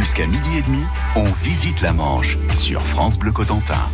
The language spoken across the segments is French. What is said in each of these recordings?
Jusqu'à midi et demi, on visite la Manche sur France Bleu Cotentin.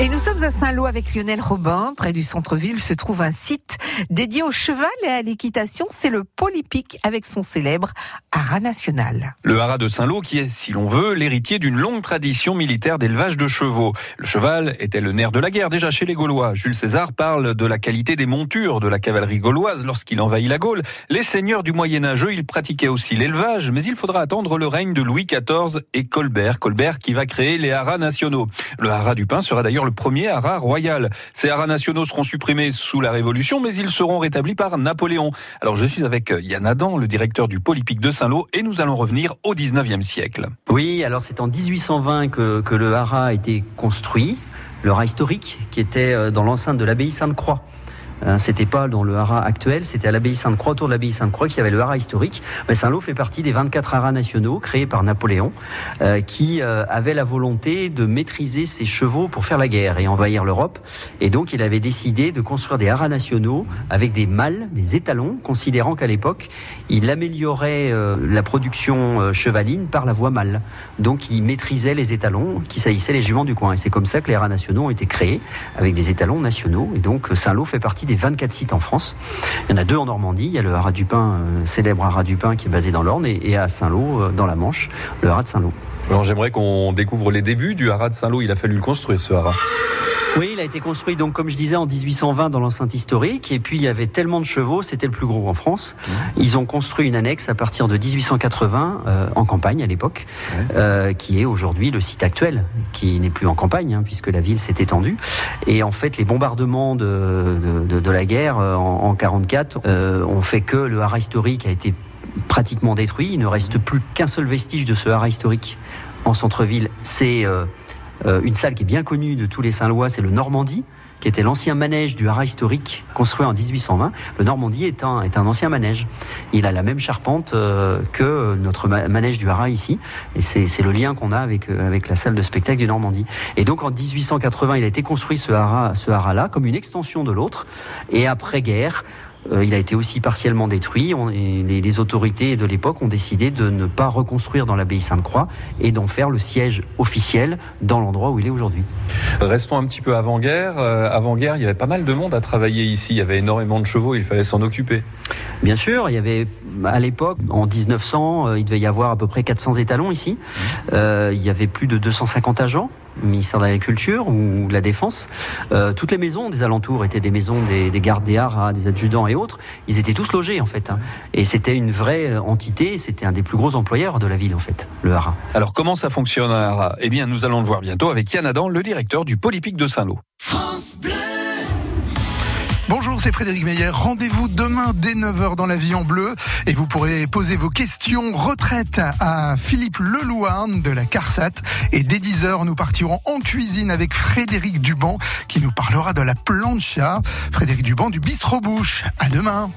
Et nous sommes à Saint-Lô avec Lionel Robin. Près du centre-ville se trouve un site dédié au cheval et à l'équitation. C'est le Polypic avec son célèbre haras national. Le haras de Saint-Lô qui est, si l'on veut, l'héritier d'une longue tradition militaire d'élevage de chevaux. Le cheval était le nerf de la guerre déjà chez les Gaulois. Jules César parle de la qualité des montures de la cavalerie gauloise lorsqu'il envahit la Gaule. Les seigneurs du Moyen Âge, ils pratiquaient aussi l'élevage, mais il faudra attendre le règne de Louis XIV et Colbert. Colbert qui va créer les haras nationaux. Le haras du Pin sera d'ailleurs le premier haras royal. Ces haras nationaux seront supprimés sous la Révolution, mais ils seront rétablis par Napoléon. Alors je suis avec Yann Adam, le directeur du Polypique de Saint-Lô, et nous allons revenir au 19e siècle. Oui, alors c'est en 1820 que, que le haras a été construit, le haras historique, qui était euh, dans l'enceinte de l'abbaye Sainte-Croix. Hein, c'était pas dans le haras actuel, c'était à l'abbaye Sainte-Croix, autour de l'abbaye Sainte-Croix, qu'il y avait le haras historique. Mais Saint-Lô fait partie des 24 haras nationaux créés par Napoléon, euh, qui euh, avait la volonté de maîtriser ses chevaux pour faire la guerre et envahir l'Europe. Et donc, il avait décidé de construire des haras nationaux avec des mâles, des étalons, considérant qu'à l'époque, il améliorait euh, la production chevaline par la voie mâle. Donc, il maîtrisait les étalons qui saillissaient les juments du coin. Et c'est comme ça que les haras nationaux ont été créés avec des étalons nationaux. Et donc, Saint-Lô fait partie des 24 sites en France. Il y en a deux en Normandie. Il y a le haras du Pin, euh, célèbre haras du Pin, qui est basé dans l'Orne, et, et à Saint-Lô, euh, dans la Manche, le haras de Saint-Lô. Alors j'aimerais qu'on découvre les débuts du haras de Saint-Lô. Il a fallu le construire ce haras. Oui, il a été construit donc comme je disais en 1820 dans l'enceinte historique et puis il y avait tellement de chevaux, c'était le plus gros en France. Ils ont construit une annexe à partir de 1880 euh, en campagne à l'époque, euh, qui est aujourd'hui le site actuel, qui n'est plus en campagne hein, puisque la ville s'est étendue. Et en fait, les bombardements de, de, de- de la guerre euh, en, en 44 euh, ont fait que le haras historique a été pratiquement détruit. Il ne reste plus qu'un seul vestige de ce haras historique en centre-ville. C'est euh, euh, une salle qui est bien connue de tous les Saint-Lois, c'est le Normandie, qui était l'ancien manège du haras historique construit en 1820. Le Normandie est un, est un ancien manège. Il a la même charpente euh, que notre ma- manège du haras ici. Et c'est le lien qu'on a avec, avec la salle de spectacle du Normandie. Et donc en 1880, il a été construit ce haras-là comme une extension de l'autre. Et après-guerre, euh, il a été aussi partiellement détruit. On- et les, les autorités de l'époque ont décidé de ne pas reconstruire dans l'abbaye Sainte-Croix et d'en faire le siège officiel dans l'endroit où il est aujourd'hui. Restons un petit peu avant-guerre. Euh, avant-guerre, il y avait pas mal de monde à travailler ici. Il y avait énormément de chevaux, il fallait s'en occuper. Bien sûr, il y avait à l'époque, en 1900, euh, il devait y avoir à peu près 400 étalons ici. Euh, il y avait plus de 250 agents, ministère de l'Agriculture ou de la Défense. Euh, toutes les maisons des alentours étaient des maisons des, des gardes des haras, des adjudants et autres. Ils étaient tous logés en fait. hein. Et c'était une vraie euh, entité. C'était un des plus gros employeurs de la ville en fait, le haras. Alors comment ça fonctionne un haras Eh bien, nous allons le voir bientôt avec Yann Adam, le directeur du Polypique de Saint-Lô. Bonjour, c'est Frédéric Meyer. Rendez-vous demain dès 9h dans la vie en bleu et vous pourrez poser vos questions retraite à Philippe Lelouarn de la CARSAT et dès 10h nous partirons en cuisine avec Frédéric Duban qui nous parlera de la plancha. Frédéric Duban du Bistrot Bouche. À demain.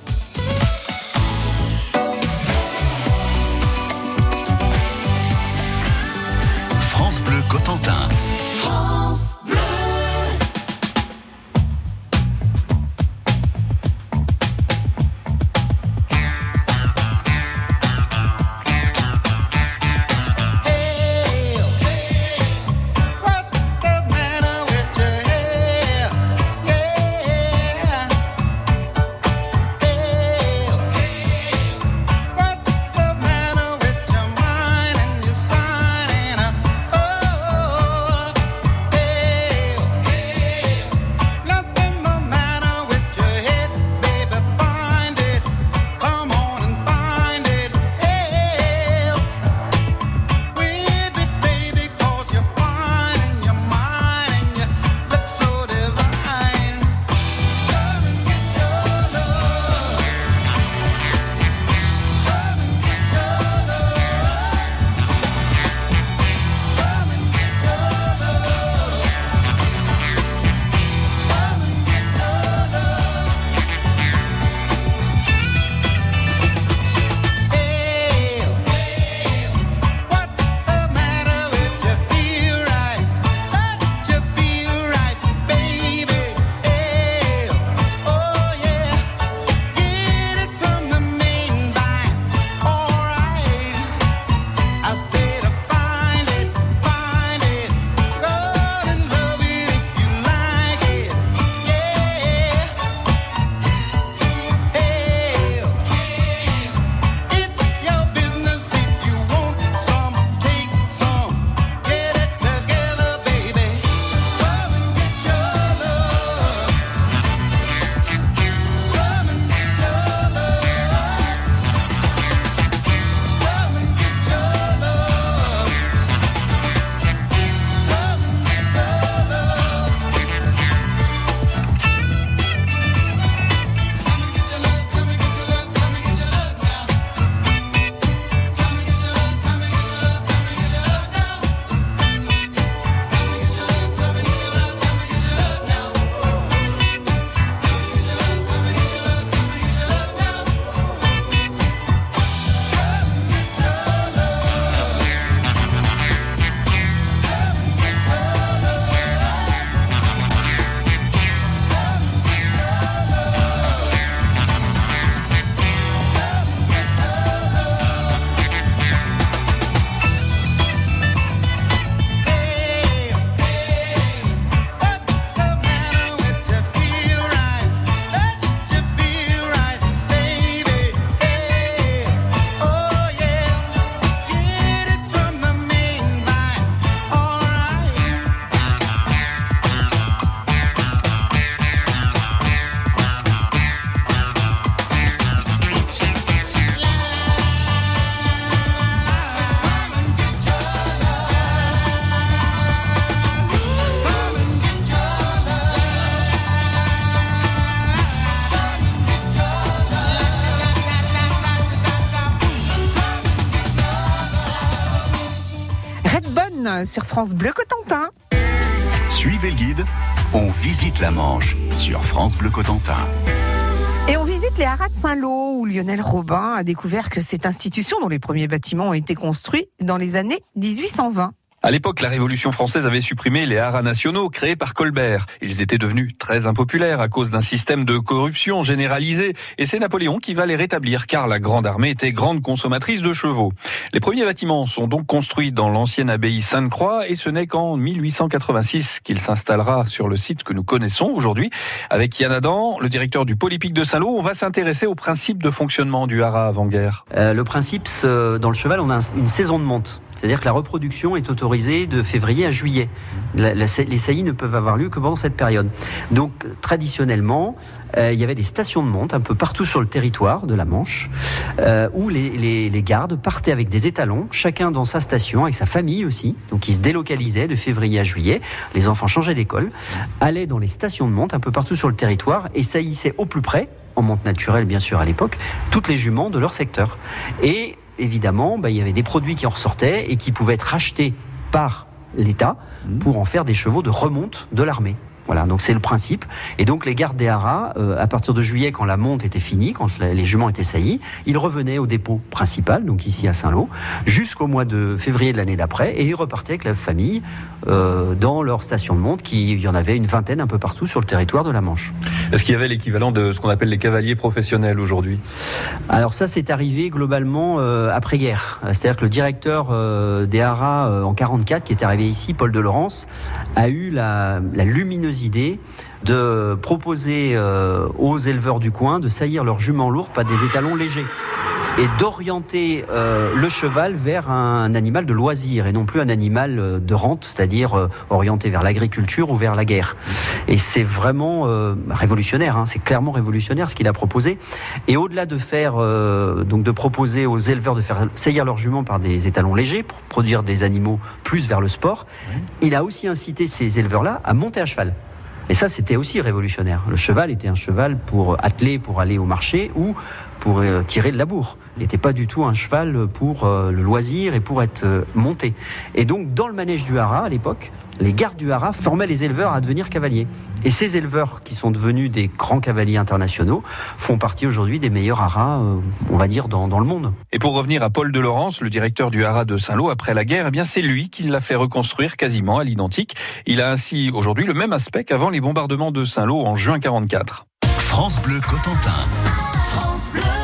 France Bleu Cotentin. Redbonne sur France Bleu Cotentin. Suivez le guide, on visite la Manche sur France Bleu Cotentin. Et on visite les haras de Saint-Lô où Lionel Robin a découvert que cette institution dont les premiers bâtiments ont été construits dans les années 1820. À l'époque, la Révolution française avait supprimé les haras nationaux créés par Colbert. Ils étaient devenus très impopulaires à cause d'un système de corruption généralisé et c'est Napoléon qui va les rétablir car la Grande Armée était grande consommatrice de chevaux. Les premiers bâtiments sont donc construits dans l'ancienne abbaye Sainte-Croix et ce n'est qu'en 1886 qu'il s'installera sur le site que nous connaissons aujourd'hui. Avec Yann Adam, le directeur du Polypique de Saint-Lô, on va s'intéresser au principe de fonctionnement du haras avant-guerre. Euh, le principe, dans le cheval, on a une saison de monte. C'est-à-dire que la reproduction est autorisée de février à juillet. les saillies ne peuvent avoir lieu que pendant cette période. Donc, traditionnellement, euh, il y avait des stations de monte un peu partout sur le territoire de la Manche, euh, où les, gardes partaient avec des étalons, chacun dans sa station, avec sa famille aussi. Donc, ils se délocalisaient de février à juillet. Les enfants changeaient d'école, allaient dans les stations de monte un peu partout sur le territoire et saillissaient au plus près en monte naturelle bien sûr à l'époque, toutes les juments de leur secteur. Et évidemment, bah, il y avait des produits qui en ressortaient et qui pouvaient être rachetés par l'État mmh. pour en faire des chevaux de remonte de l'armée. Voilà, donc c'est le principe. Et donc les gardes des haras, euh, à partir de juillet, quand la monte était finie, quand les juments étaient saillis, ils revenaient au dépôt principal, donc ici à Saint-Lô, jusqu'au mois de février de l'année d'après, et ils repartaient avec la famille euh, dans leur station de monte, qui il y en avait une vingtaine un peu partout sur le territoire de la Manche. Est-ce qu'il y avait l'équivalent de ce qu'on appelle les cavaliers professionnels aujourd'hui? Alors ça, c'est arrivé globalement euh, après-guerre. C'est-à-dire que le directeur des haras en 44, qui est arrivé ici, Paul de Laurence, a eu la, la luminosité idées de proposer euh, aux éleveurs du coin de saillir leurs juments lourds par des étalons légers et d'orienter euh, le cheval vers un animal de loisir et non plus un animal euh, de rente, c'est-à-dire orienté vers l'agriculture ou vers la guerre. Et c'est vraiment révolutionnaire, hein, c'est clairement révolutionnaire ce qu'il a proposé. Et au-delà de faire, donc de proposer aux éleveurs de faire saillir leurs juments par des étalons légers pour produire des animaux plus vers le sport, il a aussi incité ces éleveurs-là à monter à cheval. Et ça, c'était aussi révolutionnaire. Le cheval était un cheval pour atteler, pour aller au marché ou pour euh, tirer le labour. Il n'était pas du tout un cheval pour euh, le loisir et pour être euh, monté. Et donc, dans le manège du haras, à l'époque, les gardes du haras formaient les éleveurs à devenir cavaliers. Et ces éleveurs qui sont devenus des grands cavaliers internationaux font partie aujourd'hui des meilleurs haras, euh, on va dire, dans, le monde. Et pour revenir à Paul de Laurence, le directeur du haras de Saint-Lô après la guerre, eh bien c'est lui qui l'a fait reconstruire quasiment à l'identique. Il a ainsi aujourd'hui le même aspect qu'avant les bombardements de Saint-Lô en juin 44. France Bleu Cotentin. France Bleu.